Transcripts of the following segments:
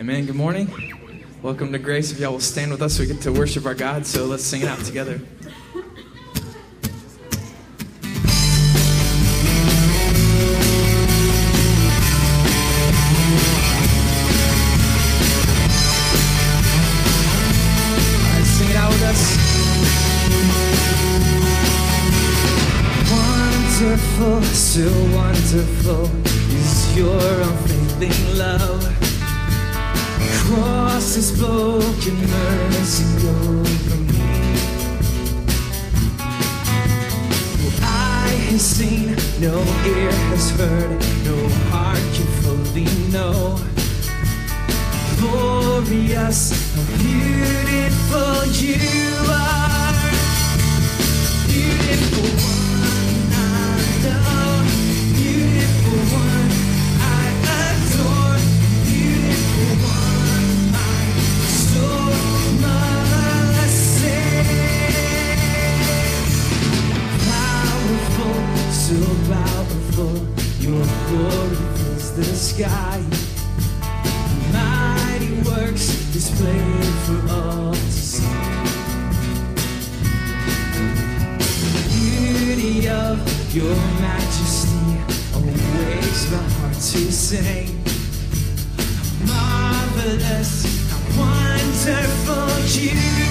Amen. Good morning. Welcome to Grace. If y'all will stand with us, we get to worship our God. So let's sing it out together. So wonderful is your unfailing love. Has spoken mercy over me. No eye has seen, no ear has heard, no heart can fully know. Glorious, how beautiful you are. Beautiful so powerful, your glory fills the sky. Mighty works displayed for all to see. The beauty of your majesty awakes my heart to sing. How marvelous, how wonderful you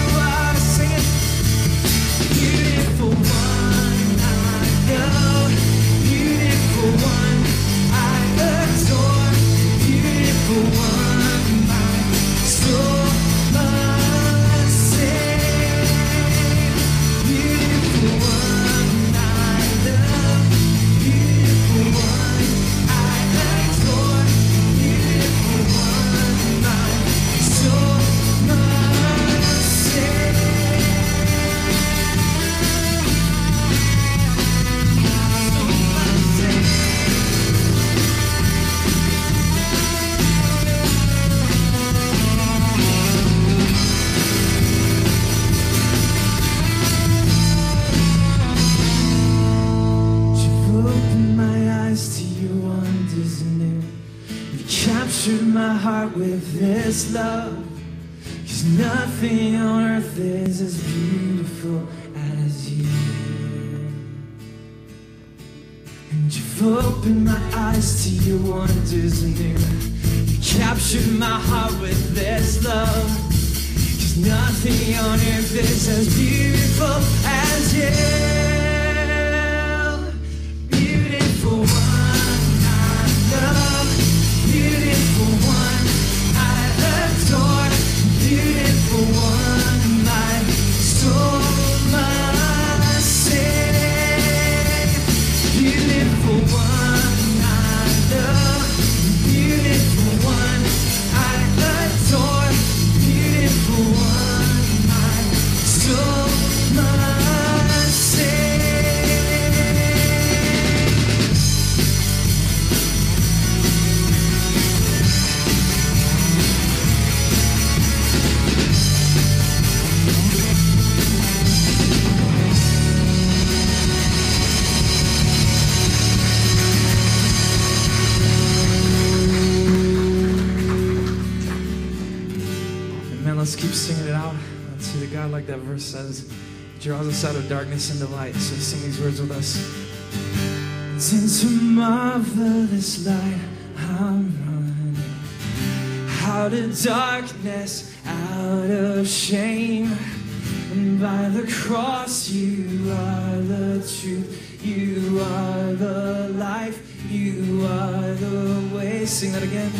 that verse says. Draws us out of darkness into light. So sing these words with us. It's into marvelous light I'm running. Out of darkness, out of shame. And by the cross, you are the truth. You are the life. You are the way. Sing that again.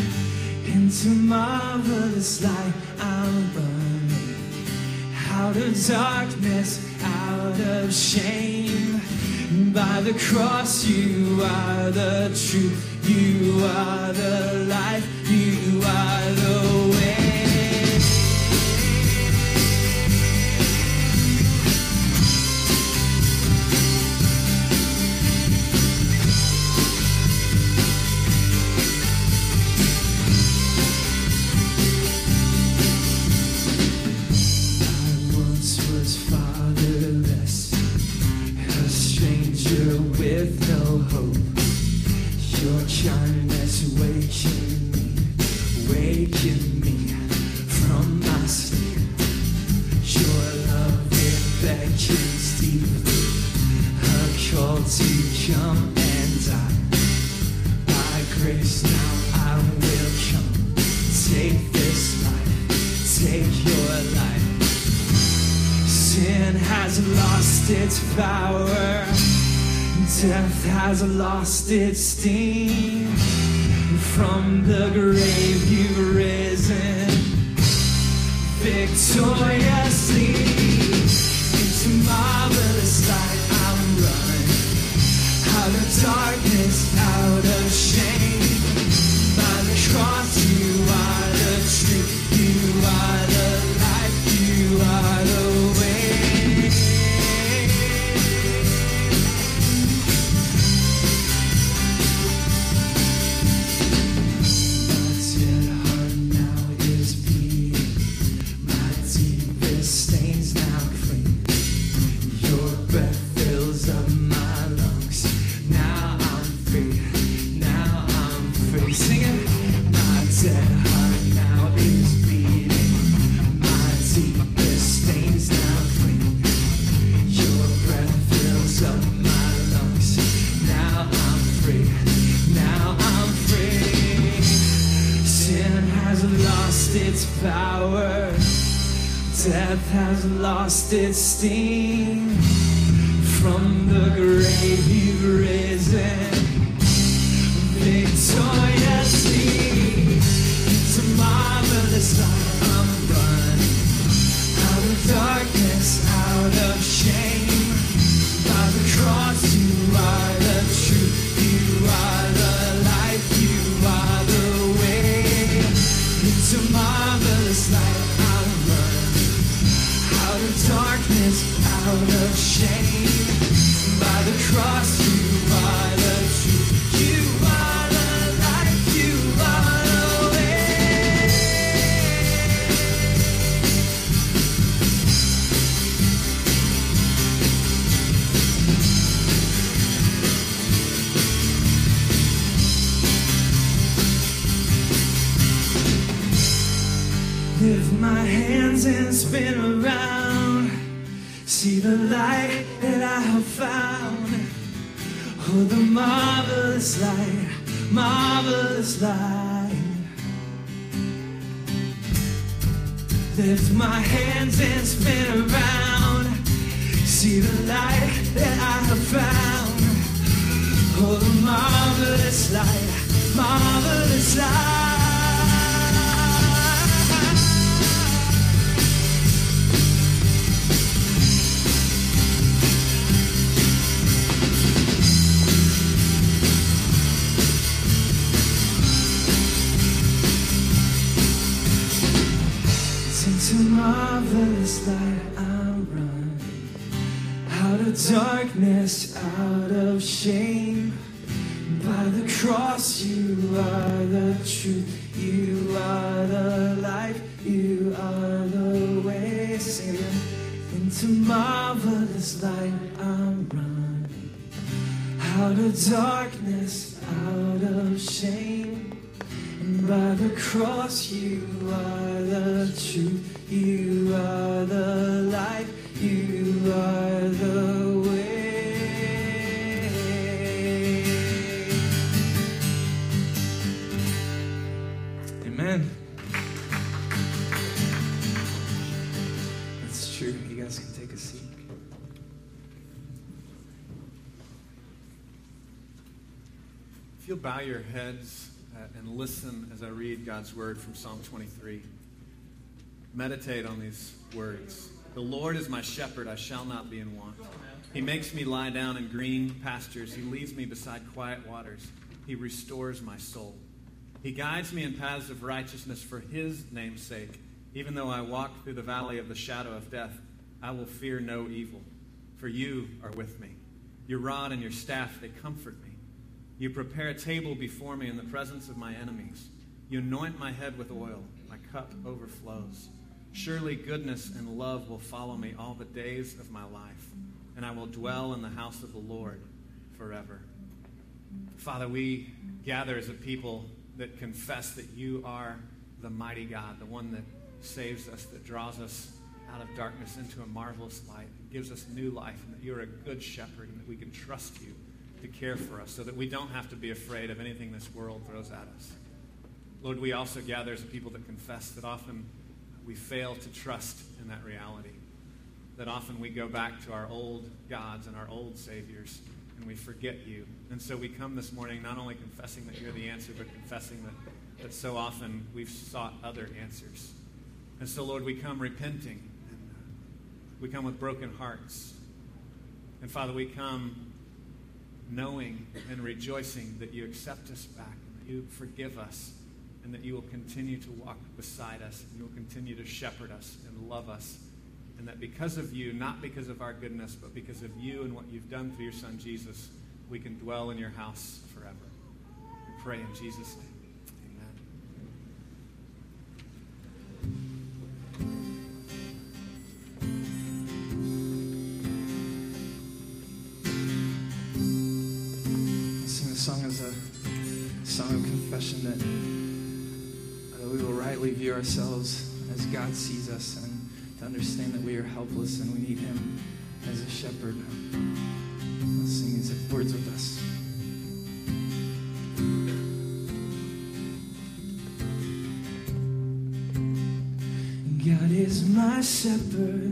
Into marvelous light I'm running. Out of darkness, out of shame. By the cross, you are the truth. You are the life. You are the way. Has lost its sting. From the grave you've risen victoriously. Power. Death has lost its sting. From the grave you've risen my hands and spin around. See the light that I have found. Oh, the marvelous light, marvelous light. Lift my hands and spin around. See the light that I have found. Oh, the marvelous light, marvelous light. Marvelous light I'm running. Out of darkness, out of shame. By the cross, you are the truth. You are the life. You are the way. Sing. Into marvelous light I'm running. Out of darkness, out of shame. And by the cross, you are the truth. You are the life. You are the way. Amen. That's true. You guys can take a seat. If you'll bow your heads uh, and listen as I read God's word from Psalm 23, meditate on these words. The Lord is my shepherd, I shall not be in want. He makes me lie down in green pastures. He leads me beside quiet waters. He restores my soul. He guides me in paths of righteousness for his name's sake. Even though I walk through the valley of the shadow of death, I will fear no evil, for you are with me. Your rod and your staff, they comfort me. You prepare a table before me in the presence of my enemies. You anoint my head with oil, my cup overflows. Surely goodness and love will follow me all the days of my life, and I will dwell in the house of the Lord forever. Father, we gather as a people that confess that you are the mighty God, the one that saves us, that draws us out of darkness into a marvelous light, that gives us new life, and that you're a good shepherd, and that we can trust you to care for us so that we don't have to be afraid of anything this world throws at us. Lord, we also gather as a people that confess that often we fail to trust in that reality. that often we go back to our old gods and our old saviors and we forget you. And so we come this morning not only confessing that you're the answer, but confessing that, that so often we've sought other answers. And so, Lord, we come repenting. And uh, we come with broken hearts. And Father, we come knowing and rejoicing that you accept us back, that you forgive us, and that you will continue to walk beside us, and you will continue to shepherd us and love us and that because of you, not because of our goodness, but because of you and what you've done through your Son Jesus, we can dwell in your house forever. We pray in Jesus' name. Amen. Sing the song as a song of confession that, that view ourselves as God sees us and to understand that we are helpless and we need Him as a shepherd. Let's sing these words with us. God is my shepherd,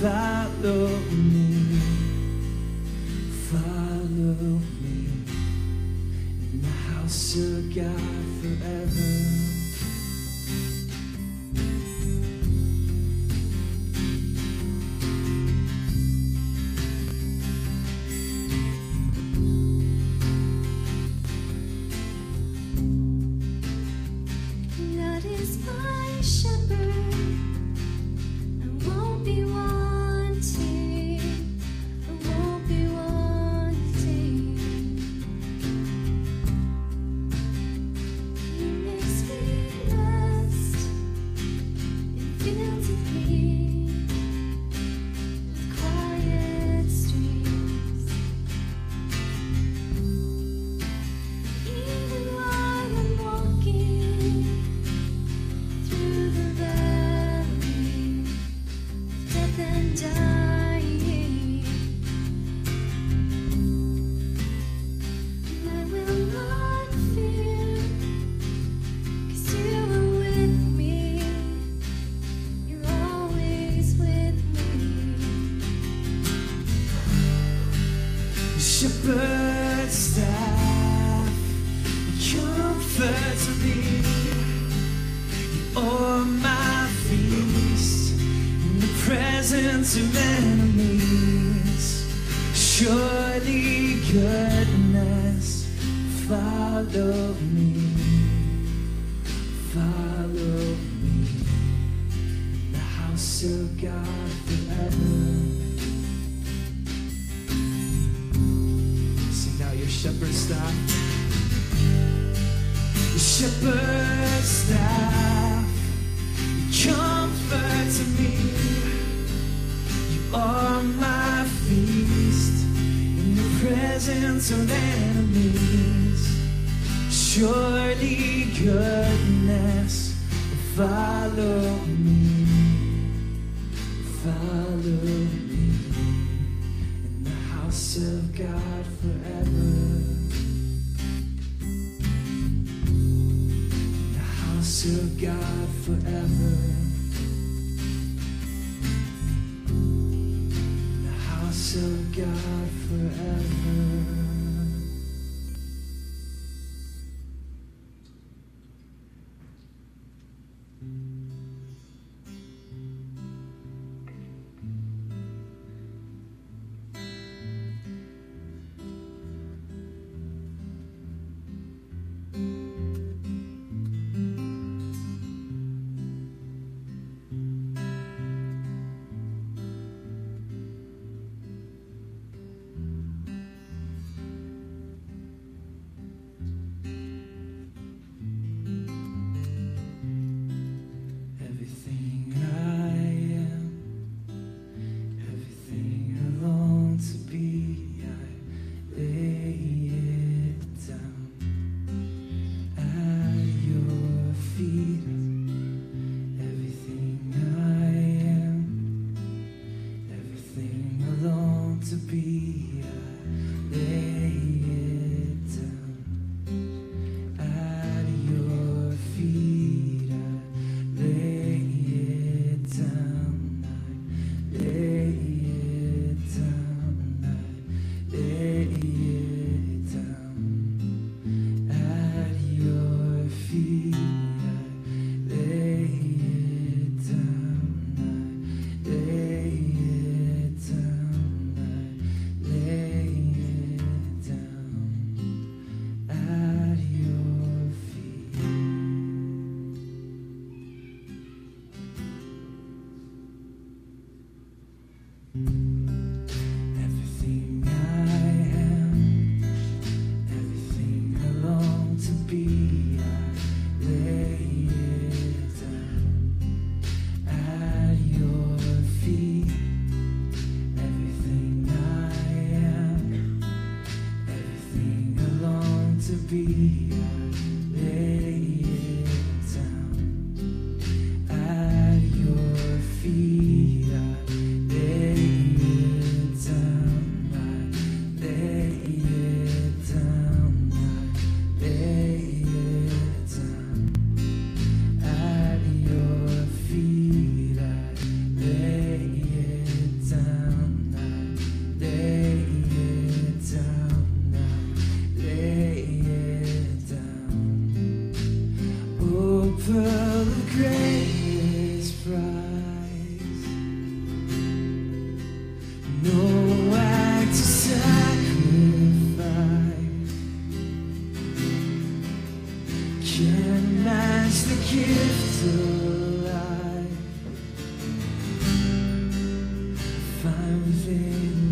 follow me, follow me in the house of God forever. Shepherd's staff. Your shepherd's staff comforts me. You are my feast in the presence of enemies. Surely goodness will follow me, follow me in the house of God forever. Of God forever. The house of God forever. Find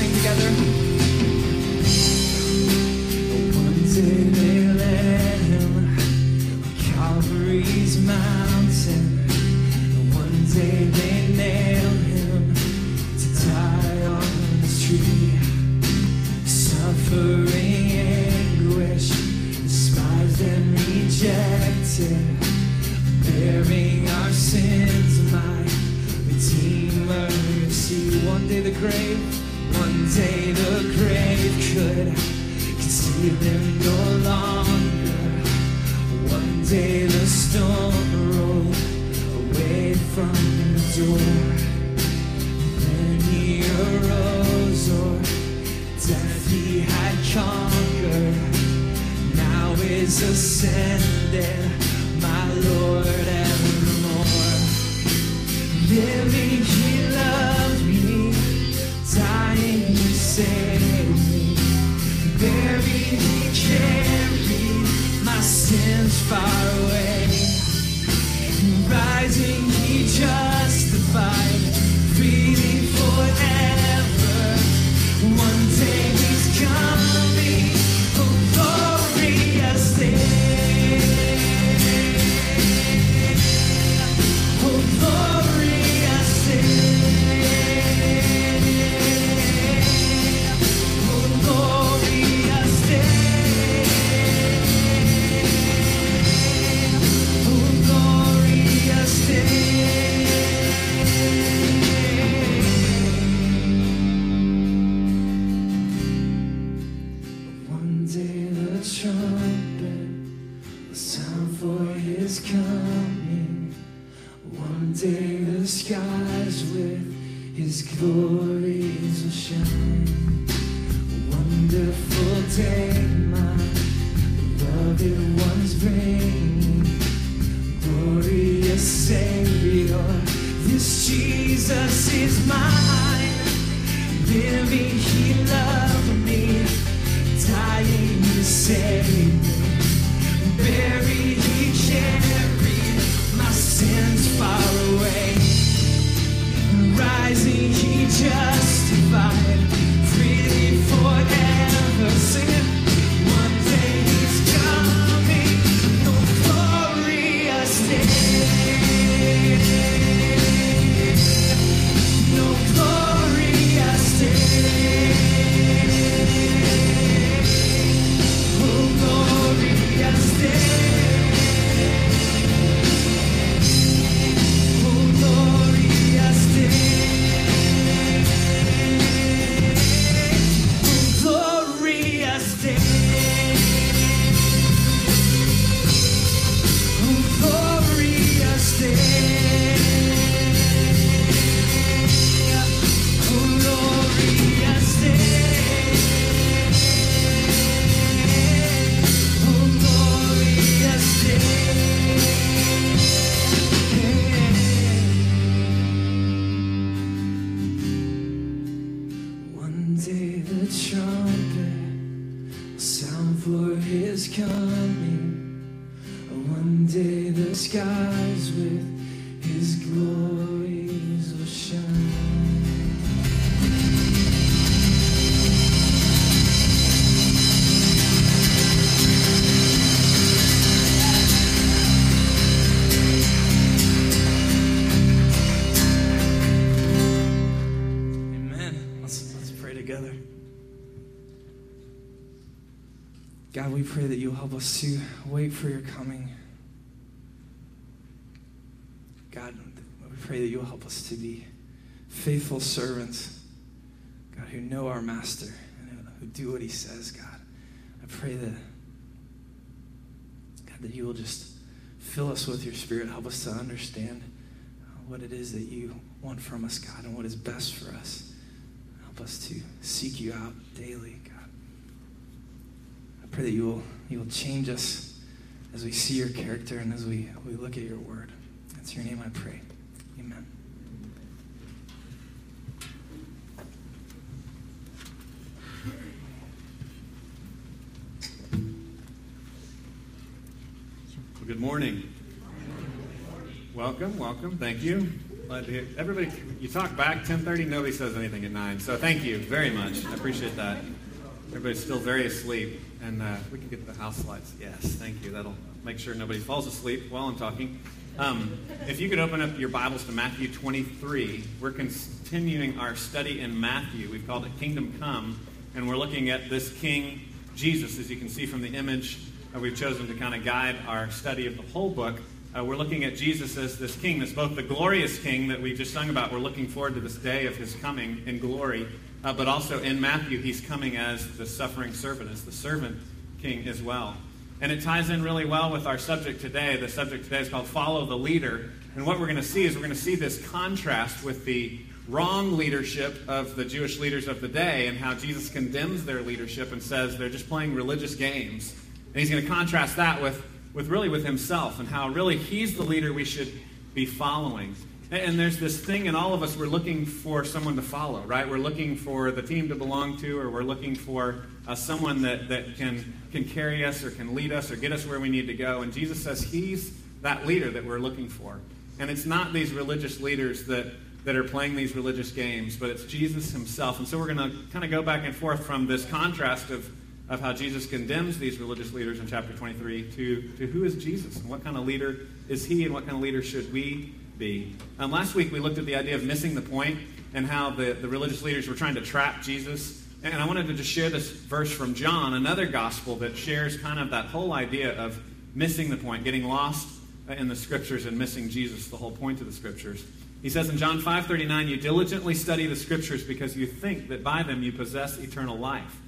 sing together. Trumpet sound for his coming. One day the skies with pray that you'll help us to wait for your coming. God, we pray that you'll help us to be faithful servants, God, who know our master and who do what he says, God. I pray that, God, that you will just fill us with your spirit, help us to understand uh, what it is that you want from us, God, and what is best for us. Help us to seek you out daily, pray that you will, you will change us as we see your character and as we, we look at your word. That's your name I pray. Amen. Well, good morning. Welcome, welcome. Thank you. Everybody, you talk back 10:30. Nobody says anything at nine. So thank you very much. I appreciate that. Everybody's still very asleep, and uh, we can get to the house lights. Yes, thank you. That'll make sure nobody falls asleep while I'm talking. Um, if you could open up your Bibles to Matthew 23, we're continuing our study in Matthew. We've called it Kingdom Come, and we're looking at this King Jesus, as you can see from the image. Uh, we've chosen to kind of guide our study of the whole book. Uh, we're looking at Jesus as this King, this both the glorious King that we just sung about. We're looking forward to this day of His coming in glory, uh, but also in Matthew, He's coming as the suffering servant, as the servant King as well. And it ties in really well with our subject today. The subject today is called Follow the Leader. And what we're going to see is we're going to see this contrast with the wrong leadership of the Jewish leaders of the day and how Jesus condemns their leadership and says they're just playing religious games. And he's going to contrast that with, with really with himself and how really he's the leader we should be following. And, there's this thing in all of us, we're looking for someone to follow, right? We're looking for the team to belong to, or we're looking for uh, someone that, that can, can carry us or can lead us or get us where we need to go. And Jesus says he's that leader that we're looking for. And it's not these religious leaders that, that are playing these religious games, but it's Jesus himself. And so we're going to kind of go back and forth from this contrast of, of how Jesus condemns these religious leaders in chapter 23 to, to who is Jesus and what kind of leader is he and what kind of leader should we be. Um, last week we looked at the idea of missing the point and how the, the religious leaders were trying to trap Jesus. And I wanted to just share this verse from John, another gospel that shares kind of that whole idea of missing the point, getting lost in the scriptures and missing Jesus, the whole point of the scriptures. He says in John 5:39, "You diligently study the scriptures because you think that by them you possess eternal life.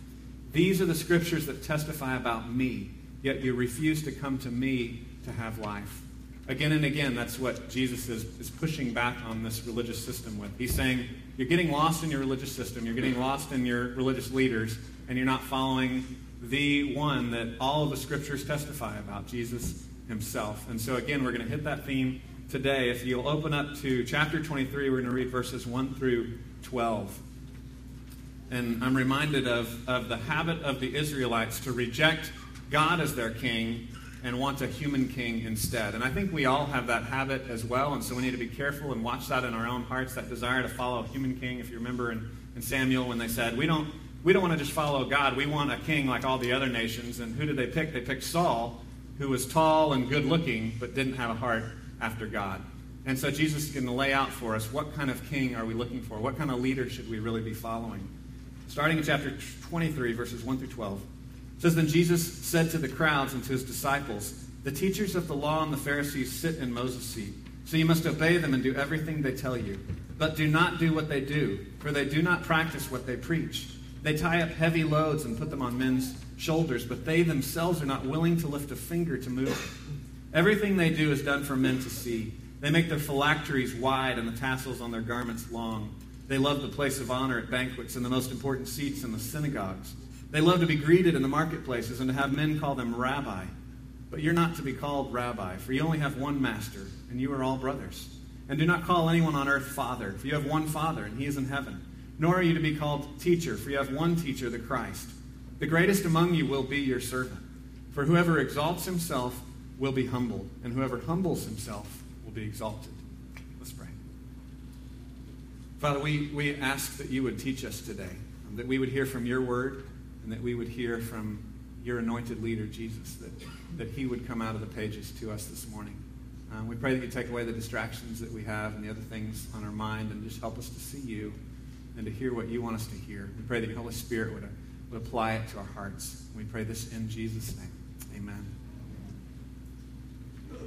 These are the scriptures that testify about me, yet you refuse to come to me to have life." Again and again, that's what Jesus is, is pushing back on this religious system with. He's saying, You're getting lost in your religious system, you're getting lost in your religious leaders, and you're not following the one that all of the scriptures testify about, Jesus himself. And so, again, we're going to hit that theme today. If you'll open up to chapter 23, we're going to read verses 1 through 12. And I'm reminded of, of the habit of the Israelites to reject God as their king and want a human king instead. And I think we all have that habit as well, and so we need to be careful and watch that in our own hearts, that desire to follow a human king. If you remember in, in Samuel when they said, we don't, we don't want to just follow God, we want a king like all the other nations. And who did they pick? They picked Saul, who was tall and good looking, but didn't have a heart after God. And so Jesus is going to lay out for us what kind of king are we looking for? What kind of leader should we really be following? Starting in chapter 23, verses 1 through 12. Says, Then Jesus said to the crowds and to his disciples, The teachers of the law and the Pharisees sit in Moses' seat. So you must obey them and do everything they tell you. But do not do what they do, for they do not practice what they preach. They tie up heavy loads and put them on men's shoulders, but they themselves are not willing to lift a finger to move them. Everything they do is done for men to see. They make their phylacteries wide and the tassels on their garments long. They love the place of honor at banquets and the most important seats in the synagogues. They love to be greeted in the marketplaces and to have men call them rabbi. But you're not to be called rabbi, for you only have one master, and you are all brothers. And do not call anyone on earth father, for you have one father, and he is in heaven. Nor are you to be called teacher, for you have one teacher, the Christ. The greatest among you will be your servant. For whoever exalts himself will be humbled, and whoever humbles himself will be exalted. Let's pray. Father, we, we ask that you would teach us today, that we would hear from your word, and that we would hear from your anointed leader, Jesus, that, that he would come out of the pages to us this morning. Um, we pray that you take away the distractions that we have and the other things on our mind and just help us to see you and to hear what you want us to hear. We pray that your Holy Spirit would, would apply it to our hearts. We pray this in Jesus' name. Amen.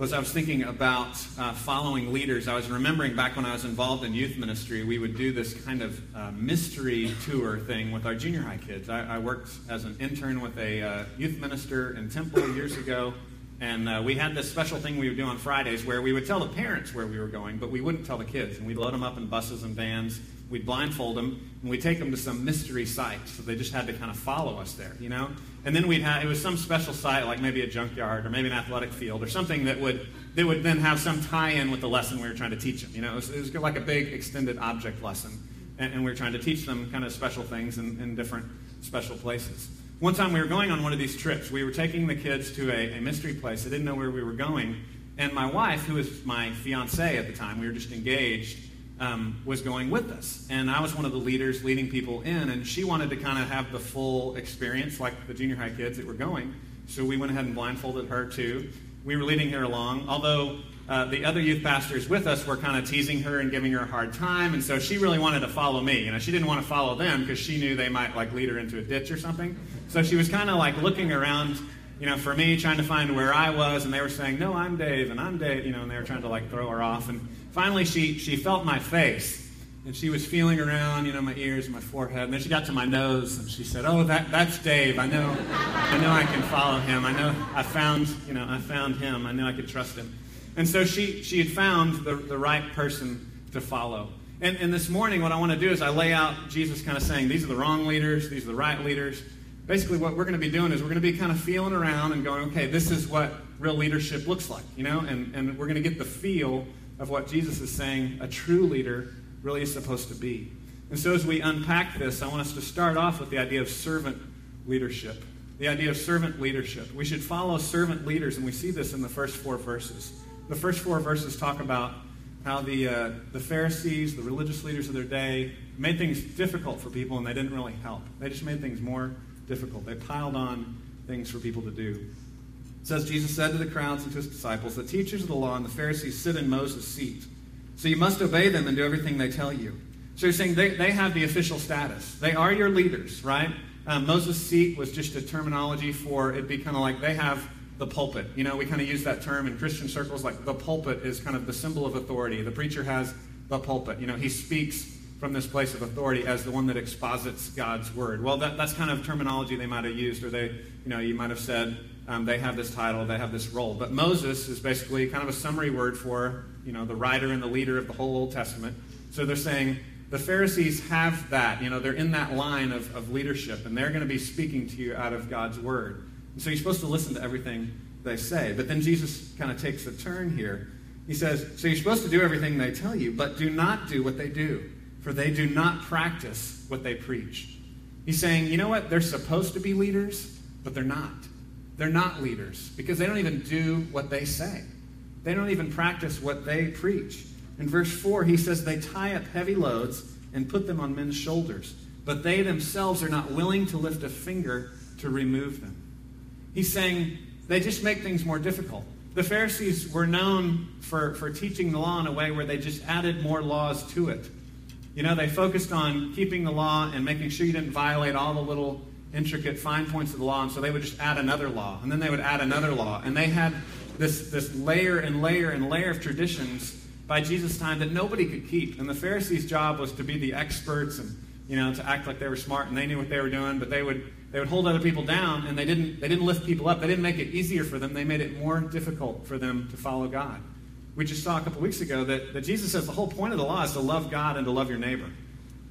As I was thinking about uh, following leaders, I was remembering back when I was involved in youth ministry, we would do this kind of uh, mystery tour thing with our junior high kids. I, I worked as an intern with a uh, youth minister in Temple years ago, and uh, we had this special thing we would do on Fridays where we would tell the parents where we were going, but we wouldn't tell the kids. And we'd load them up in buses and vans, we'd blindfold them, and we'd take them to some mystery site. So they just had to kind of follow us there, you know? And then we'd have, it was some special site, like maybe a junkyard or maybe an athletic field or something that would, that would then have some tie in with the lesson we were trying to teach them. You know, it was, it was like a big extended object lesson. And, and we were trying to teach them kind of special things in, in different special places. One time we were going on one of these trips. We were taking the kids to a, a mystery place. I didn't know where we were going. And my wife, who was my fiance at the time, we were just engaged, um, was going with us. And I was one of the leaders leading people in, and she wanted to kind of have the full experience, like the junior high kids that were going. So we went ahead and blindfolded her too. We were leading her along, although uh, the other youth pastors with us were kind of teasing her and giving her a hard time, and so she really wanted to follow me. You know, she didn't want to follow them because she knew they might like lead her into a ditch or something. So she was kind of like looking around, you know, for me, trying to find where I was, and they were saying, "No, I'm Dave," and I'm Dave, you know, and they were trying to like throw her off. And finally, she she felt my face, and she was feeling around, you know, my ears, and my forehead, and then she got to my nose, and she said, "Oh, that that's Dave. I know, I know, I can follow him. I know, I found, you know, I found him. I know I could trust him." And so she she had found the the right person to follow. And, and this morning, what I want to do is I lay out Jesus kind of saying, these are the wrong leaders, these are the right leaders basically what we're going to be doing is we're going to be kind of feeling around and going, okay, this is what real leadership looks like, you know, and, and we're going to get the feel of what Jesus is saying a true leader really is supposed to be. And so, as we unpack this, I want us to start off with the idea of servant leadership. The idea of servant leadership. We should follow servant leaders, and we see this in the first four verses. The first four verses talk about how the, uh, the Pharisees, the religious leaders of their day, made things difficult for people and they didn't really help. They just made things more difficult. They piled on things for people to do. Says, Jesus said to the crowds and to his disciples, The teachers of the law and the Pharisees sit in Moses' seat. So you must obey them and do everything they tell you. So you're saying they, they have the official status. They are your leaders, right? Um, Moses' seat was just a terminology for it'd be kind of like they have the pulpit. You know, we kind of use that term in Christian circles, like the pulpit is kind of the symbol of authority. The preacher has the pulpit. You know, he speaks from this place of authority as the one that exposits God's word. Well, that, that's kind of terminology they might have used, or they, you know, you might have said um, they have this title, they have this role. But Moses is basically kind of a summary word for, you know, the writer and the leader of the whole Old Testament. So they're saying the Pharisees have that. You know, they're in that line of, of leadership, and they're going to be speaking to you out of God's word. And so you're supposed to listen to everything they say. But then Jesus kind of takes a turn here. He says, So you're supposed to do everything they tell you, but do not do what they do, for they do not practice what they preach. He's saying, You know what? They're supposed to be leaders, but they're not. They're not leaders because they don't even do what they say, they don't even practice what they preach. In verse 4, he says, They tie up heavy loads and put them on men's shoulders, but they themselves are not willing to lift a finger to remove them. He's saying they just make things more difficult. The Pharisees were known for, for teaching the law in a way where they just added more laws to it. You know, they focused on keeping the law and making sure you didn't violate all the little intricate fine points of the law, and so they would just add another law, and then they would add another law. And they had this, this layer and layer and layer of traditions by Jesus' time that nobody could keep. And the Pharisees' job was to be the experts and you know, to act like they were smart and they knew what they were doing, but they would they would hold other people down and they didn't they didn't lift people up. They didn't make it easier for them. They made it more difficult for them to follow God. We just saw a couple weeks ago that, that Jesus says the whole point of the law is to love God and to love your neighbor.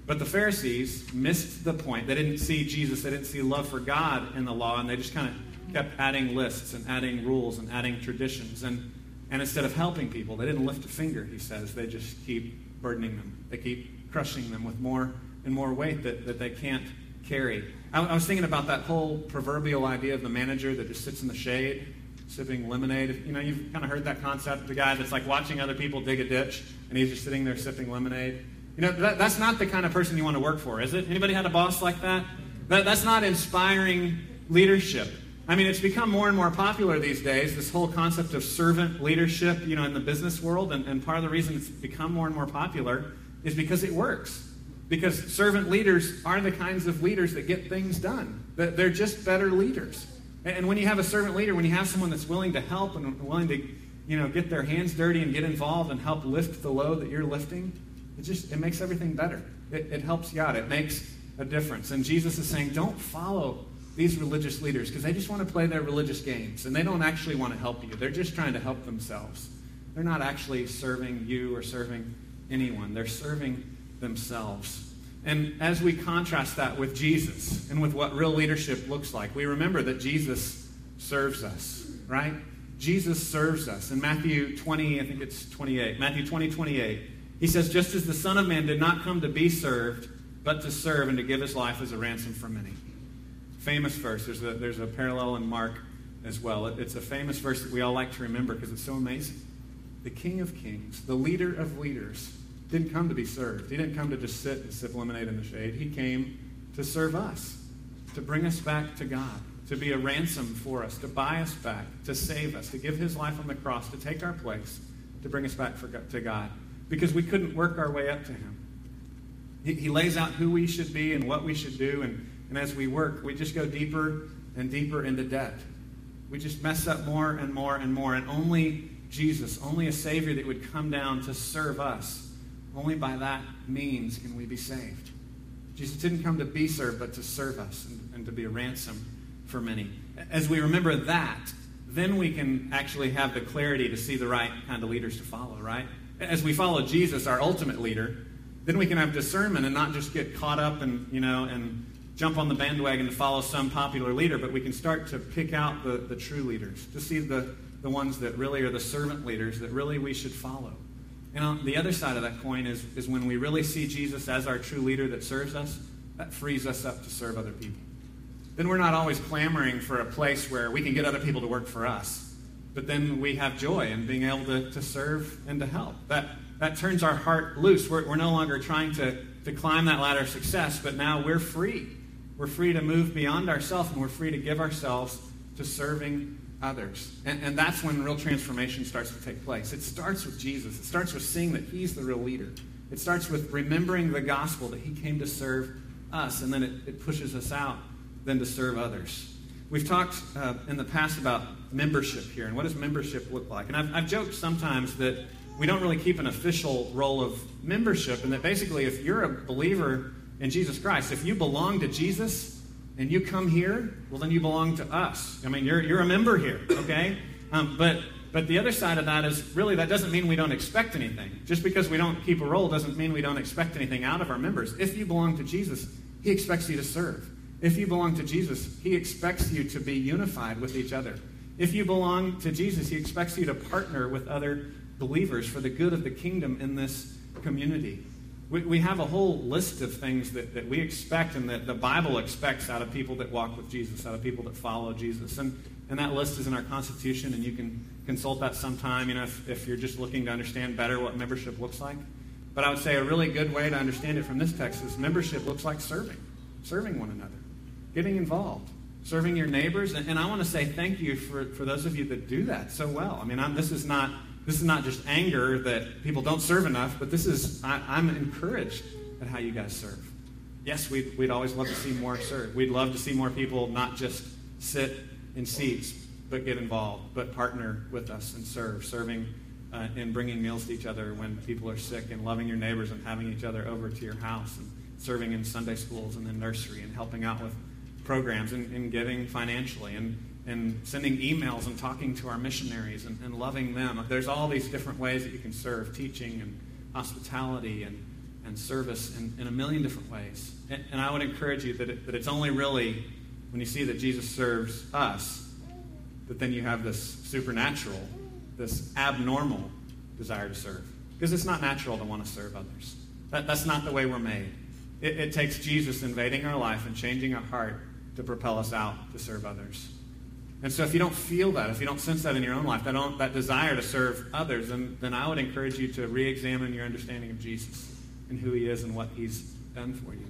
But the Pharisees missed the point. They didn't see Jesus, they didn't see love for God in the law, and they just kind of kept adding lists and adding rules and adding traditions. And, and instead of helping people, they didn't lift a finger, he says. They just keep burdening them. They keep crushing them with more and more weight that, that they can't carry. I, I was thinking about that whole proverbial idea of the manager that just sits in the shade sipping lemonade. You know, you've kind of heard that concept. The guy that's like watching other people dig a ditch and he's just sitting there sipping lemonade. You know, that, that's not the kind of person you want to work for, is it? Anybody had a boss like that? that? That's not inspiring leadership. I mean, it's become more and more popular these days, this whole concept of servant leadership, you know, in the business world. And, and part of the reason it's become more and more popular is because it works. Because servant leaders are the kinds of leaders that get things done. They're just better leaders. And when you have a servant leader, when you have someone that's willing to help and willing to, you know, get their hands dirty and get involved and help lift the load that you're lifting, it just it makes everything better. It, it helps you out. It makes a difference. And Jesus is saying, don't follow these religious leaders because they just want to play their religious games and they don't actually want to help you. They're just trying to help themselves. They're not actually serving you or serving anyone. They're serving themselves. And as we contrast that with Jesus and with what real leadership looks like, we remember that Jesus serves us, right? Jesus serves us. In Matthew 20, I think it's 28, Matthew 20, 28, he says, Just as the Son of Man did not come to be served, but to serve and to give his life as a ransom for many. Famous verse. There's a, there's a parallel in Mark as well. It, it's a famous verse that we all like to remember because it's so amazing. The King of Kings, the leader of leaders, didn't come to be served. He didn't come to just sit and sip lemonade in the shade. He came to serve us, to bring us back to God, to be a ransom for us, to buy us back, to save us, to give his life on the cross, to take our place, to bring us back for, to God. Because we couldn't work our way up to him. He, he lays out who we should be and what we should do, and, and as we work, we just go deeper and deeper into debt. We just mess up more and more and more, and only Jesus, only a Savior that would come down to serve us only by that means can we be saved. Jesus didn't come to be served, but to serve us and, and, to be a ransom for many. As we remember that, then we can actually have the clarity to see the right kind of leaders to follow, right? As we follow Jesus, our ultimate leader, then we can have discernment and not just get caught up and, you know, and jump on the bandwagon to follow some popular leader, but we can start to pick out the, the true leaders, to see the, the ones that really are the servant leaders that really we should follow. And on the other side of that coin is, is when we really see Jesus as our true leader that serves us, that frees us up to serve other people. Then we're not always clamoring for a place where we can get other people to work for us. But then we have joy in being able to, to serve and to help. That, that turns our heart loose. We're, we're no longer trying to, to climb that ladder of success, but now we're free. We're free to move beyond ourselves and we're free to give ourselves to serving others. And, and that's when real transformation starts to take place. It starts with Jesus, it starts with seeing that He's the real leader. It starts with remembering the gospel that He came to serve us, and then it, it pushes us out then to serve others. We've talked uh, in the past about membership here, and what does membership look like? And I've, I've joked sometimes that we don't really keep an official roll of membership, and that basically, if you're a believer in Jesus Christ, if you belong to Jesus and you come here, well, then you belong to us. I mean, you're, you're a member here, okay? Um, but but the other side of that is really that doesn't mean we don't expect anything. Just because we don't keep a roll doesn't mean we don't expect anything out of our members. If you belong to Jesus, He expects you to serve. If you belong to Jesus, He expects you to be unified with each other. If you belong to Jesus, He expects you to partner with other believers for the good of the kingdom in this community. We, we have a whole list of things that, that we expect and that the Bible expects out of people that walk with Jesus, out of people that follow Jesus. And, and that list is in our Constitution, and you can consult that sometime, you know, if, if you're just looking to understand better what membership looks like. But I would say a really good way to understand it from this text is membership looks like serving, serving one another, getting involved, serving your neighbors. And, and I want to say thank you for, for those of you that do that so well. I mean, I'm, this is not this is not just anger that people don't serve enough, but this is I, I'm encouraged at how you guys serve. Yes, we'd, we'd always love to see more serve. We'd love to see more people not just sit in seats, but get involved, but partner with us and serve, serving uh, and bringing meals to each other when people are sick, and loving your neighbors and having each other over to your house, and serving in Sunday schools and the nursery, and helping out with programs and, and giving financially, and, and sending emails and talking to our missionaries and, and loving them. There's all these different ways that you can serve, teaching and hospitality and, and service in, in a million different ways. And, and I would encourage you that, it, that it's only really when you see that Jesus serves us that then you have this supernatural, this abnormal desire to serve. Because it's not natural to want to serve others. That, that's not the way we're made. It, it takes Jesus invading our life and changing our heart to propel us out to serve others. And so if you don't feel that, if you don't sense that in your own life, that, that desire to serve others, then, then I would encourage you to re examine your understanding of Jesus and who he is and what he's done for you.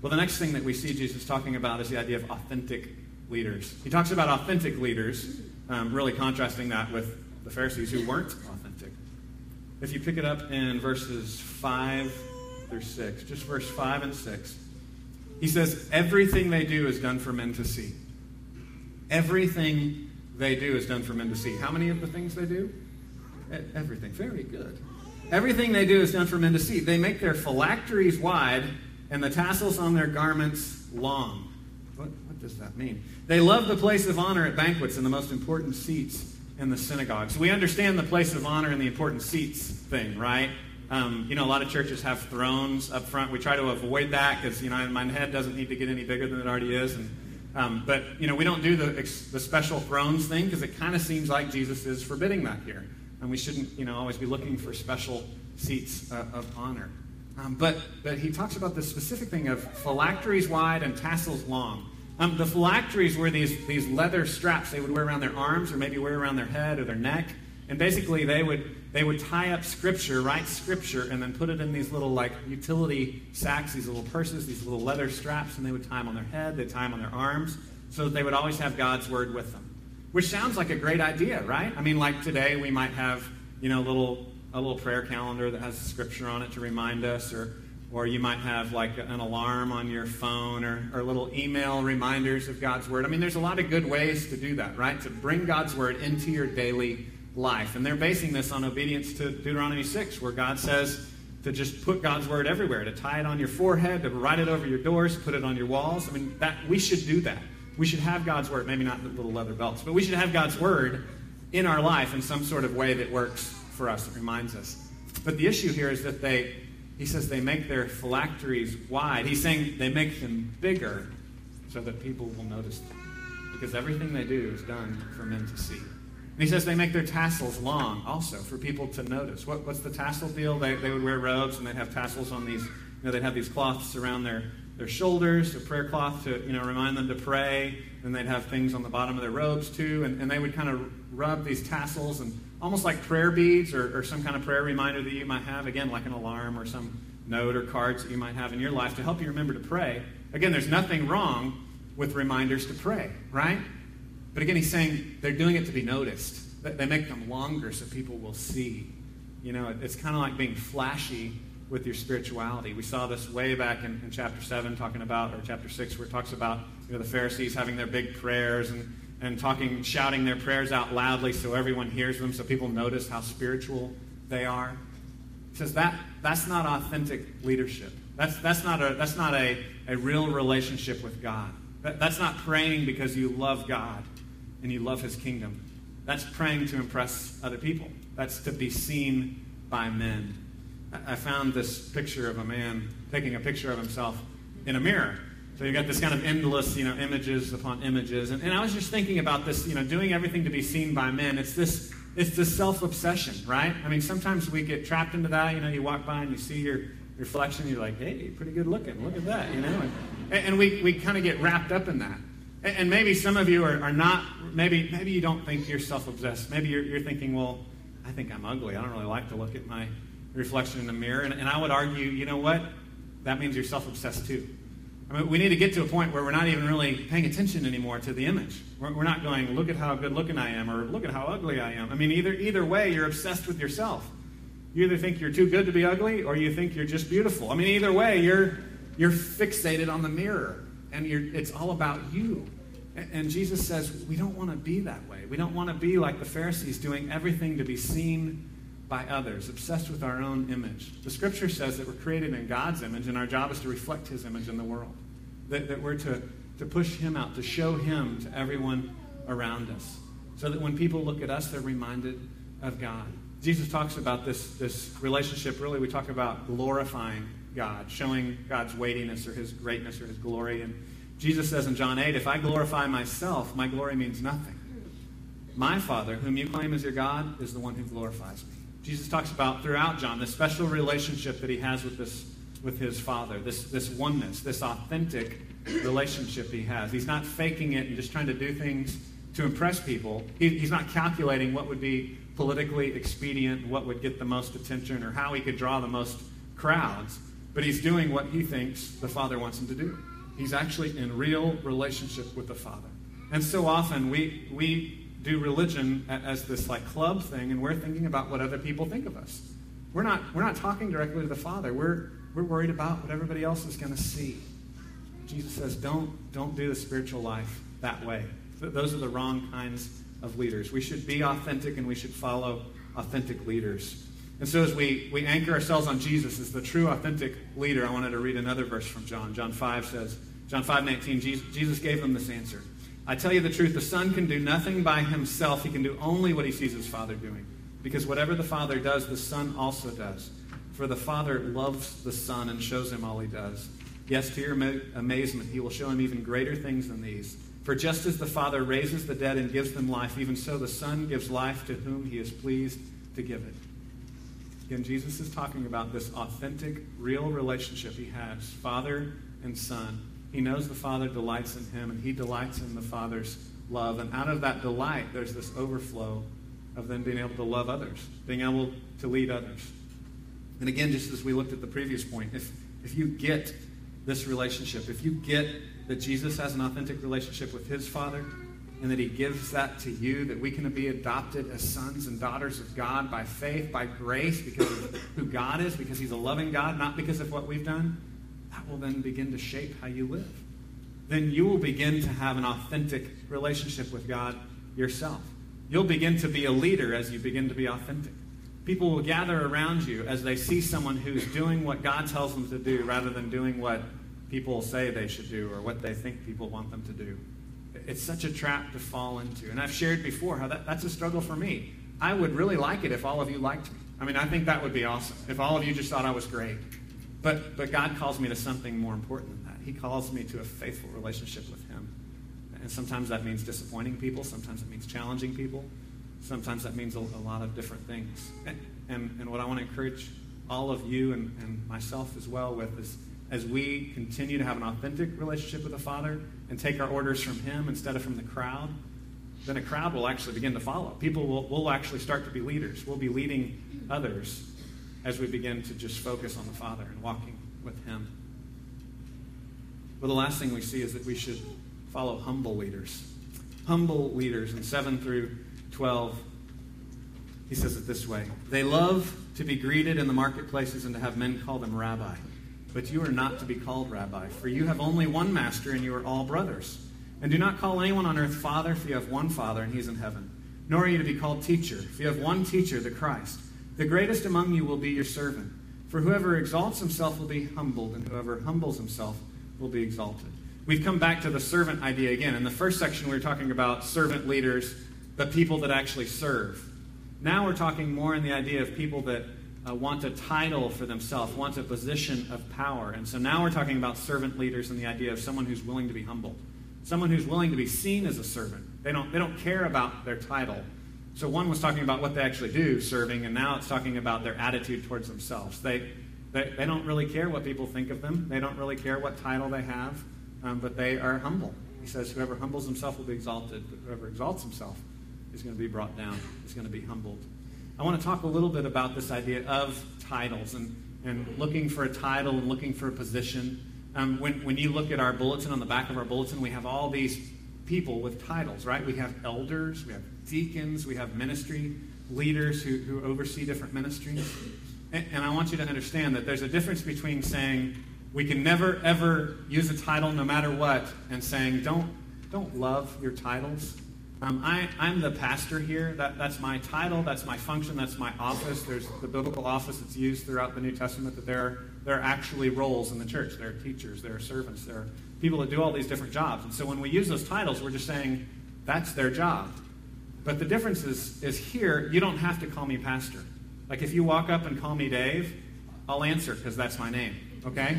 Well, the next thing that we see Jesus talking about is the idea of authentic leaders. He talks about authentic leaders, um, really contrasting that with the Pharisees who weren't authentic. If you pick it up in verses 5 through 6, just verse 5 and 6, he says, Everything they do is done for men to see. Everything they do is done for men to see. How many of the things they do? Everything. Very good. Everything they do is done for men to see. They make their phylacteries wide and the tassels on their garments long. What, what does that mean? They love the place of honor at banquets and the most important seats in the synagogues. We understand the place of honor and the important seats thing, right? Um, you know, a lot of churches have thrones up front. We try to avoid that because, you know, my head doesn't need to get any bigger than it already is. And, um, but, you know, we don't do the, the special thrones thing because it kind of seems like Jesus is forbidding that here. And we shouldn't, you know, always be looking for special seats uh, of honor. Um, but, but he talks about the specific thing of phylacteries wide and tassels long. Um, the phylacteries were these, these leather straps they would wear around their arms or maybe wear around their head or their neck. And basically, they would, they would tie up scripture, write scripture, and then put it in these little like utility sacks, these little purses, these little leather straps, and they would tie them on their head, they'd tie them on their arms, so that they would always have God's word with them. Which sounds like a great idea, right? I mean, like today we might have, you know, a little a little prayer calendar that has scripture on it to remind us, or or you might have like an alarm on your phone or, or little email reminders of God's Word. I mean, there's a lot of good ways to do that, right? To bring God's Word into your daily life. And they're basing this on obedience to Deuteronomy 6, where God says to just put God's Word everywhere, to tie it on your forehead, to write it over your doors, put it on your walls. I mean, that we should do that. We should have God's Word, maybe not the little leather belts, but we should have God's Word in our life in some sort of way that works for us, that reminds us. But the issue here is that they, he says they make their phylacteries wide. He's saying they make them bigger so that people will notice them. Because everything they do is done for men to see. And he says they make their tassels long also for people to notice. What, what's the tassel deal? They, they would wear robes and they'd have tassels on these, you know, they'd have these cloths around their, their shoulders, a prayer cloth to, you know, remind them to pray. And they'd have things on the bottom of their robes too. And, and they would kind of rub these tassels and almost like prayer beads or, or some kind of prayer reminder that you might have, again, like an alarm or some note or cards that you might have in your life to help you remember to pray. Again, there's nothing wrong with reminders to pray, right? But again, he's saying they're doing it to be noticed. They make them longer so people will see. You know, it's kind of like being flashy with your spirituality. We saw this way back in, in chapter 7, talking about, or chapter 6, where it talks about you know, the Pharisees having their big prayers and, and talking, shouting their prayers out loudly so everyone hears them, so people notice how spiritual they are. He says that that's not authentic leadership. That's, that's not, a, that's not a, a real relationship with God. That, that's not praying because you love God and you love his kingdom. That's praying to impress other people. That's to be seen by men. I- found this picture of a man taking a picture of himself in a mirror. So you got this kind of endless, you know, images upon images. And, and I was just thinking about this, you know, doing everything to be seen by men. It's this, it's this self-obsession, right? I mean, sometimes we get trapped into that. You know, you walk by and you see your reflection, you're like, hey, pretty good looking. Look at that, you know? And, and we, we kind of get wrapped up in that. And, and maybe some of you are, are not, maybe, maybe you don't think you're self-obsessed. Maybe you're, you're thinking, well, I think I'm ugly. I don't really like to look at my reflection in the mirror. And, and I would argue, you know what? That means you're self-obsessed too. I mean, we need to get to a point where we're not even really paying attention anymore to the image. We're, we're not going, look at how good looking I am, or look at how ugly I am. I mean, either, either way, you're obsessed with yourself. You either think you're too good to be ugly, or you think you're just beautiful. I mean, either way, you're, you're fixated on the mirror, and it's all about you. And, Jesus says, we don't want to be that way. We don't want to be like the Pharisees, doing everything to be seen by others, obsessed with our own image. The scripture says that we're created in God's image, and our job is to reflect his image in the world. That, that we're to, to push him out, to show him to everyone around us. So that when people look at us, they're reminded of God. Jesus talks about this, this relationship, really, we talk about glorifying God, showing God's weightiness or his greatness or his glory. And Jesus says in John 8, if I glorify myself, my glory means nothing. My Father, whom you claim as your God, is the one who glorifies me. Jesus talks about throughout John the special relationship that he has with this with his Father, this this oneness, this authentic relationship he has. He's not faking it and just trying to do things to impress people. He, he's not calculating what would be politically expedient, what would get the most attention, or how he could draw the most crowds. But he's doing what he thinks the Father wants him to do. He's actually in real relationship with the Father. And so often we we do religion as this like club thing, and we're thinking about what other people think of us. We're not we're not talking directly to the Father. We're we're worried about what everybody else is going to see. Jesus says, don't don't do the spiritual life that way. Those are the wrong kinds of leaders. We should be authentic, and we should follow authentic leaders. And so, as we, we anchor ourselves on Jesus as the true, authentic leader, I wanted to read another verse from John. John 5 says, John 5 19, Jesus, gave them this answer. I tell you the truth, the Son can do nothing by himself. He can do only what he sees his Father doing. Because whatever the Father does, the Son also does. For the Father loves the Son and shows him all he does. Yes, to your ama- amazement, he will show him even greater things than these. For just as the Father raises the dead and gives them life, even so the Son gives life to whom he is pleased to give it. Again, Jesus is talking about this authentic, real relationship he has, Father and Son. He knows the Father delights in him, and he delights in the Father's love. And out of that delight, there's this overflow of then being able to love others, being able to lead others. And again, just as we looked at the previous point, if, if you get this relationship, if you get that Jesus has an authentic relationship with his Father, and that he gives that to you, that we can be adopted as sons and daughters of God by faith, by grace, because of who God is, because he's a loving God, not because of what we've done, that will then begin to shape how you live. Then you will begin to have an authentic relationship with God yourself. You'll begin to be a leader as you begin to be authentic. People will gather around you as they see someone who's doing what God tells them to do rather than doing what people say they should do or what they think people want them to do. It's such a trap to fall into. And I've shared before how that, that's a struggle for me. I would really like it if all of you liked me. I mean, I think that would be awesome. If all of you just thought I was great. But, but God calls me to something more important than that. He calls me to a faithful relationship with Him. And sometimes that means disappointing people, sometimes it means challenging people, Sometimes that means a, a lot of different things. And, and, and what I want to encourage all of you and, and myself as well with is as we continue to have an authentic relationship with the Father and take our orders from Him instead of from the crowd, then a crowd will actually begin to follow. People will, will actually start to be leaders. We'll be leading others as we begin to just focus on the Father and walking with Him. Well, the last thing we see is that we should follow humble leaders. Humble leaders in 7 through 12, he says it this way They love to be greeted in the marketplaces and to have men call them rabbi. But you are not to be called rabbi, for you have only one master and you are all brothers. And do not call anyone on earth father, for you have one father and he is in heaven. Nor are you to be called teacher, for you have one teacher, the Christ. The greatest among you will be your servant. For whoever exalts himself will be humbled, and whoever humbles himself will be exalted. We've come back to the servant idea again. In the first section, we were talking about servant leaders, but people that actually serve. Now we're talking more in the idea of people that uh, want a title for themselves, want a position of power. And so now we're talking about servant leaders and the idea of someone who's willing to be humble, someone who's willing to be seen as a servant. They don't, they don't care about their title. So one was talking about what they actually do serving, and now it's talking about their attitude towards themselves. They, they, they don't really care what people think of them, they don't really care what title they have, um, but they are humble. He says, Whoever humbles himself will be exalted, but whoever exalts himself is going to be brought down, is going to be humbled. I want to talk a little bit about this idea of titles and, and looking for a title and looking for a position. Um, when, when you look at our bulletin, on the back of our bulletin, we have all these people with titles, right? We have elders, we have deacons, we have ministry leaders who, who oversee different ministries. And, and I want you to understand that there's a difference between saying we can never ever use a title no matter what and saying don't, don't love your titles. Um, I, I'm the pastor here. That, that's my title. That's my function. That's my office. There's the biblical office that's used throughout the New Testament. That there, there are actually roles in the church. There are teachers. There are servants. There are people that do all these different jobs. And so when we use those titles, we're just saying that's their job. But the difference is, is here, you don't have to call me pastor. Like if you walk up and call me Dave, I'll answer because that's my name. Okay?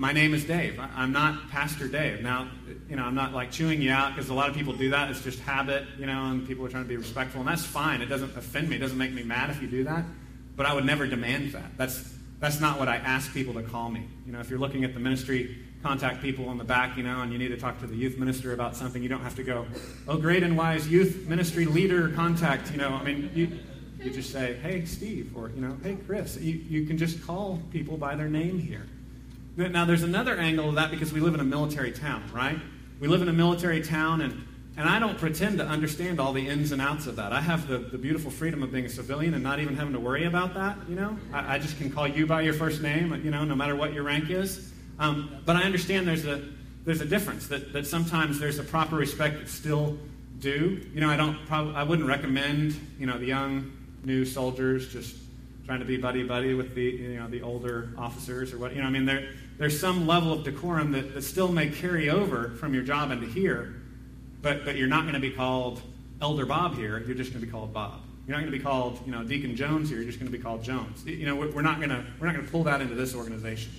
My name is Dave. I'm not Pastor Dave. Now, you know, I'm not like chewing you out because a lot of people do that. It's just habit, you know, and people are trying to be respectful, and that's fine. It doesn't offend me. It doesn't make me mad if you do that. But I would never demand that. That's that's not what I ask people to call me. You know, if you're looking at the ministry, contact people in the back, you know, and you need to talk to the youth minister about something. You don't have to go, oh, great and wise youth ministry leader contact. You know, I mean, you you just say, hey, Steve, or you know, hey, Chris. You you can just call people by their name here. Now, there's another angle of that because we live in a military town, right? We live in a military town, and, and I don't pretend to understand all the ins and outs of that. I have the, the beautiful freedom of being a civilian and not even having to worry about that, you know? I, I just can call you by your first name, you know, no matter what your rank is. Um, but I understand there's a, there's a difference, that, that sometimes there's a proper respect that's still due. You know, I, don't prob- I wouldn't recommend, you know, the young, new soldiers just trying to be buddy buddy with the you know the older officers or what you know I mean there there's some level of decorum that, that still may carry over from your job into here but but you're not going to be called Elder Bob here you're just going to be called Bob. You're not going to be called you know Deacon Jones here you're just going to be called Jones. You know we're not going to we're not going to pull that into this organization.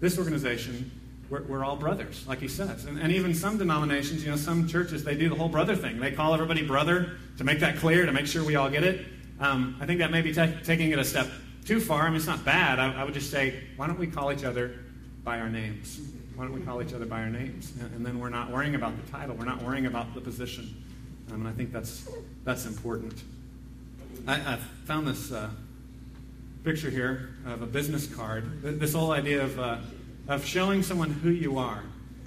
This organization we're, we're all brothers like he says. And, and even some denominations you know some churches they do the whole brother thing. They call everybody brother to make that clear to make sure we all get it um, I think that may be ta- taking it a step too far. I mean, it's not bad. I, I, would just say, why don't we call each other by our names? Why don't we call each other by our names? And, and then we're not worrying about the title. We're not worrying about the position. Um, and I think that's, that's important. I, I found this uh, picture here of a business card. This whole idea of, uh, of showing someone who you are.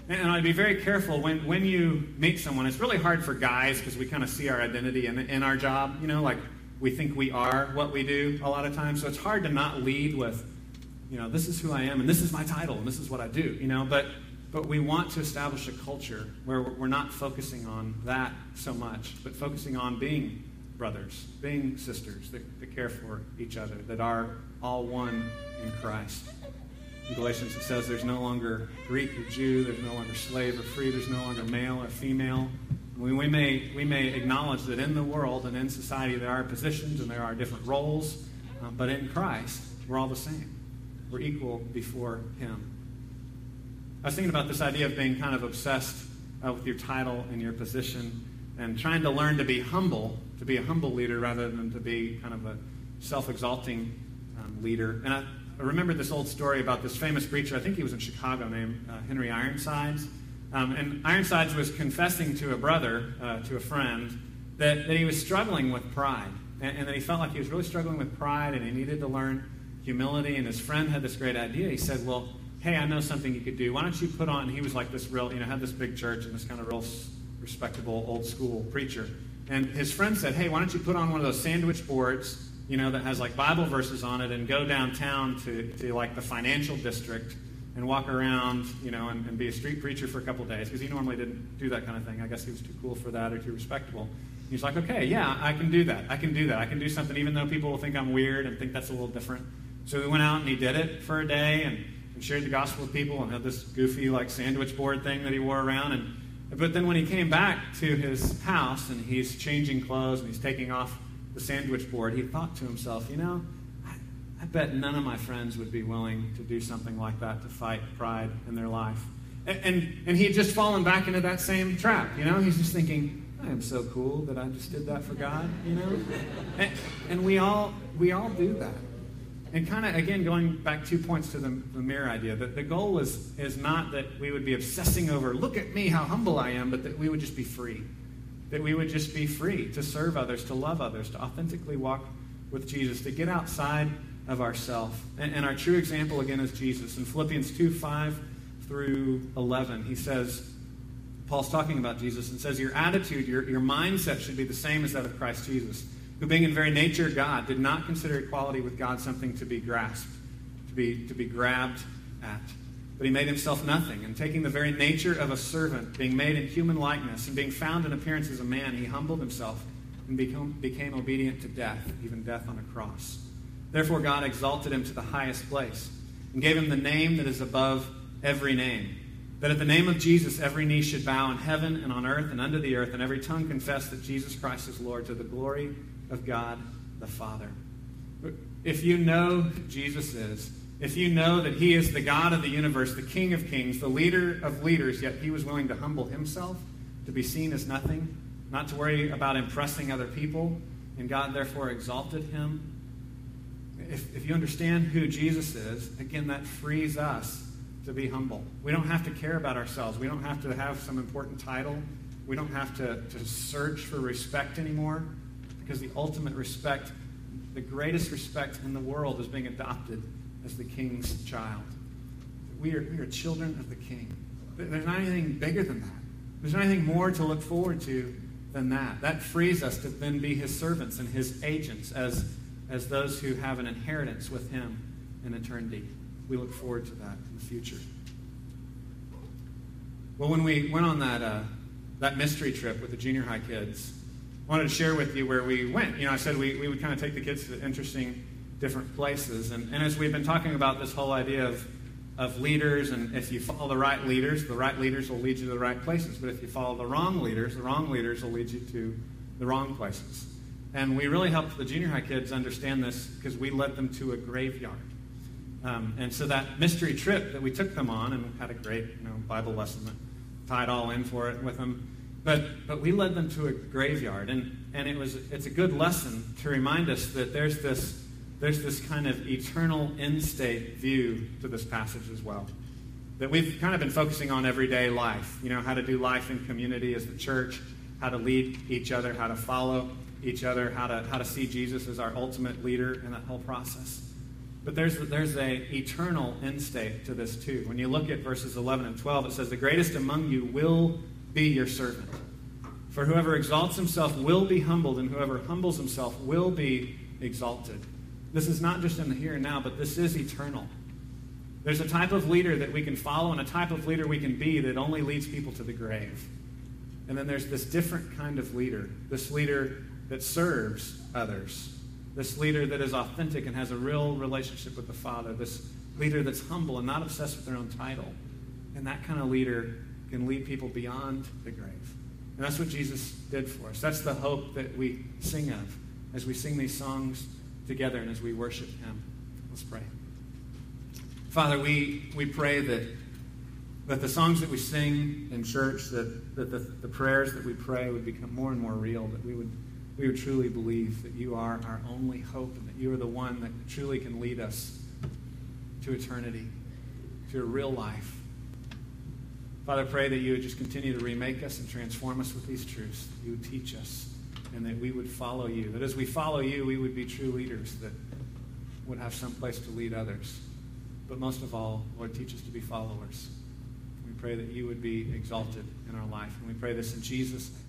And I'd be very careful when, when you meet someone. It's really hard for guys because we kind of see our identity in, in our job. You know, like we think we are what we do a lot of times. So it's hard to not lead with, you know, this is who I am and this is my title and this is what I do, you know. But, but we want to establish a culture where we're not focusing on that so much, but focusing on being brothers, being sisters that, that care for each other, that are all one in Christ. In Galatians, it says there's no longer Greek or Jew, there's no longer slave or free, there's no longer male or female. We, we, may, we may acknowledge that in the world and in society there are positions and there are different roles, um, but in Christ, we're all the same. We're equal before Him. I was thinking about this idea of being kind of obsessed uh, with your title and your position and trying to learn to be humble, to be a humble leader rather than to be kind of a self exalting um, leader. And I, I remember this old story about this famous preacher, I think he was in Chicago, named uh, Henry Ironsides. Um, and Ironsides was confessing to a brother, uh, to a friend, that, that he was struggling with pride. And, and that he felt like he was really struggling with pride and he needed to learn humility. And his friend had this great idea. He said, Well, hey, I know something you could do. Why don't you put on, he was like this real, you know, had this big church and this kind of real respectable old school preacher. And his friend said, hey, why don't you put on one of those sandwich boards, you know, that has like Bible verses on it and go downtown to, to like the financial district and walk around, you know, and, and be a street preacher for a couple days because he normally didn't do that kind of thing. I guess he was too cool for that or too respectable. He's like, okay, yeah, I can do that. I can do that. I can do something even though people will think I'm weird and think that's a little different. So we went out and he did it for a day and, and shared the gospel with people and had this goofy like sandwich board thing that he wore around. And but then when he came back to his house and he's changing clothes and he's taking off the sandwich board, he thought to himself, you know, I, bet none of my friends would be willing to do something like that to fight pride in their life. And, and, and he had just fallen back into that same trap, you know? He's just thinking, I am so cool that I just did that for God, you know? And, and we all we all do that. And kind of again going back two points to the, the mirror idea, that the goal is is not that we would be obsessing over, look at me, how humble I am, but that we would just be free. That we would just be free to serve others, to love others, to authentically walk with Jesus, to get outside of ourself. And, and our true example again is Jesus. In Philippians 2, 5 through 11, he says, Paul's talking about Jesus and says, Your attitude, your, your mindset should be the same as that of Christ Jesus, who, being in very nature God, did not consider equality with God something to be grasped, to be, to be grabbed at. But he made himself nothing, and taking the very nature of a servant, being made in human likeness, and being found in appearance as a man, he humbled himself and become, became obedient to death, even death on a cross. Therefore, God exalted him to the highest place and gave him the name that is above every name that at the name of Jesus every knee should bow in heaven and on earth and under the earth, and every tongue confess that Jesus Christ is Lord to the glory of God the Father. If you know who Jesus is, if you know that He is the God of the universe, the King of kings, the leader of leaders, yet He was willing to humble Himself, to be seen as nothing, not to worry about impressing other people, and God therefore exalted Him. If, if you understand who Jesus is, again, that frees us to be humble. We don't have to care about ourselves. We don't have to have some important title. We don't have to, to search for respect anymore because the ultimate respect, the greatest respect in the world, is being adopted as the king's child. We are, we are children of the king. There's not anything bigger than that. There's not anything more to look forward to than that. That frees us to then be his servants and his agents as, as those who have an inheritance with him in eternity we look forward to that in the future. Well, when we went on that, uh, that mystery trip with the junior high kids, I wanted to share with you where we went. You know, I said we, we would kind of take the kids to interesting different places. And, and as we've been talking about this whole idea of, of leaders, and if you follow the right leaders, the right leaders will lead you to the right places. But if you follow the wrong leaders, the wrong leaders will lead you to the wrong places. And we really helped the junior high kids understand this because we led them to a graveyard. Um, and so that mystery trip that we took them on and had a great you know, Bible lesson that tied all in for it with them. But, but we led them to a graveyard. And, and it was, it's a good lesson to remind us that there's this, there's this kind of eternal end state view to this passage as well. That we've kind of been focusing on everyday life, you know, how to do life in community as the church, how to lead each other, how to follow each other, how to, how to see Jesus as our ultimate leader in that whole process. But there's, there's a eternal end state to this too. When you look at verses 11 and 12, it says, The greatest among you will be your servant. For whoever exalts himself will be humbled, and whoever humbles himself will be exalted. This is not just in the here and now, but this is eternal. There's a type of leader that we can follow and a type of leader we can be that only leads people to the grave. And then there's this different kind of leader, this leader that serves others, this leader that is authentic and has a real relationship with the Father, this leader that's humble and not obsessed with their own title. And that kind of leader can lead people beyond the grave. And that's what Jesus did for us. That's the hope that we sing of as we sing these songs together and as we worship Him. Let's pray. Father, we, we pray that, that the songs that we sing in church, that, that the, the prayers that we pray would become more and more real, that we would we would truly believe that you are our only hope and that you are the one that truly can lead us to eternity, to a real life. Father, I pray that you would just continue to remake us and transform us with these truths. You would teach us and that we would follow you. That as we follow you, we would be true leaders that would have some place to lead others. But most of all, Lord, teach us to be followers. We pray that you would be exalted in our life. And we pray this in Jesus' name.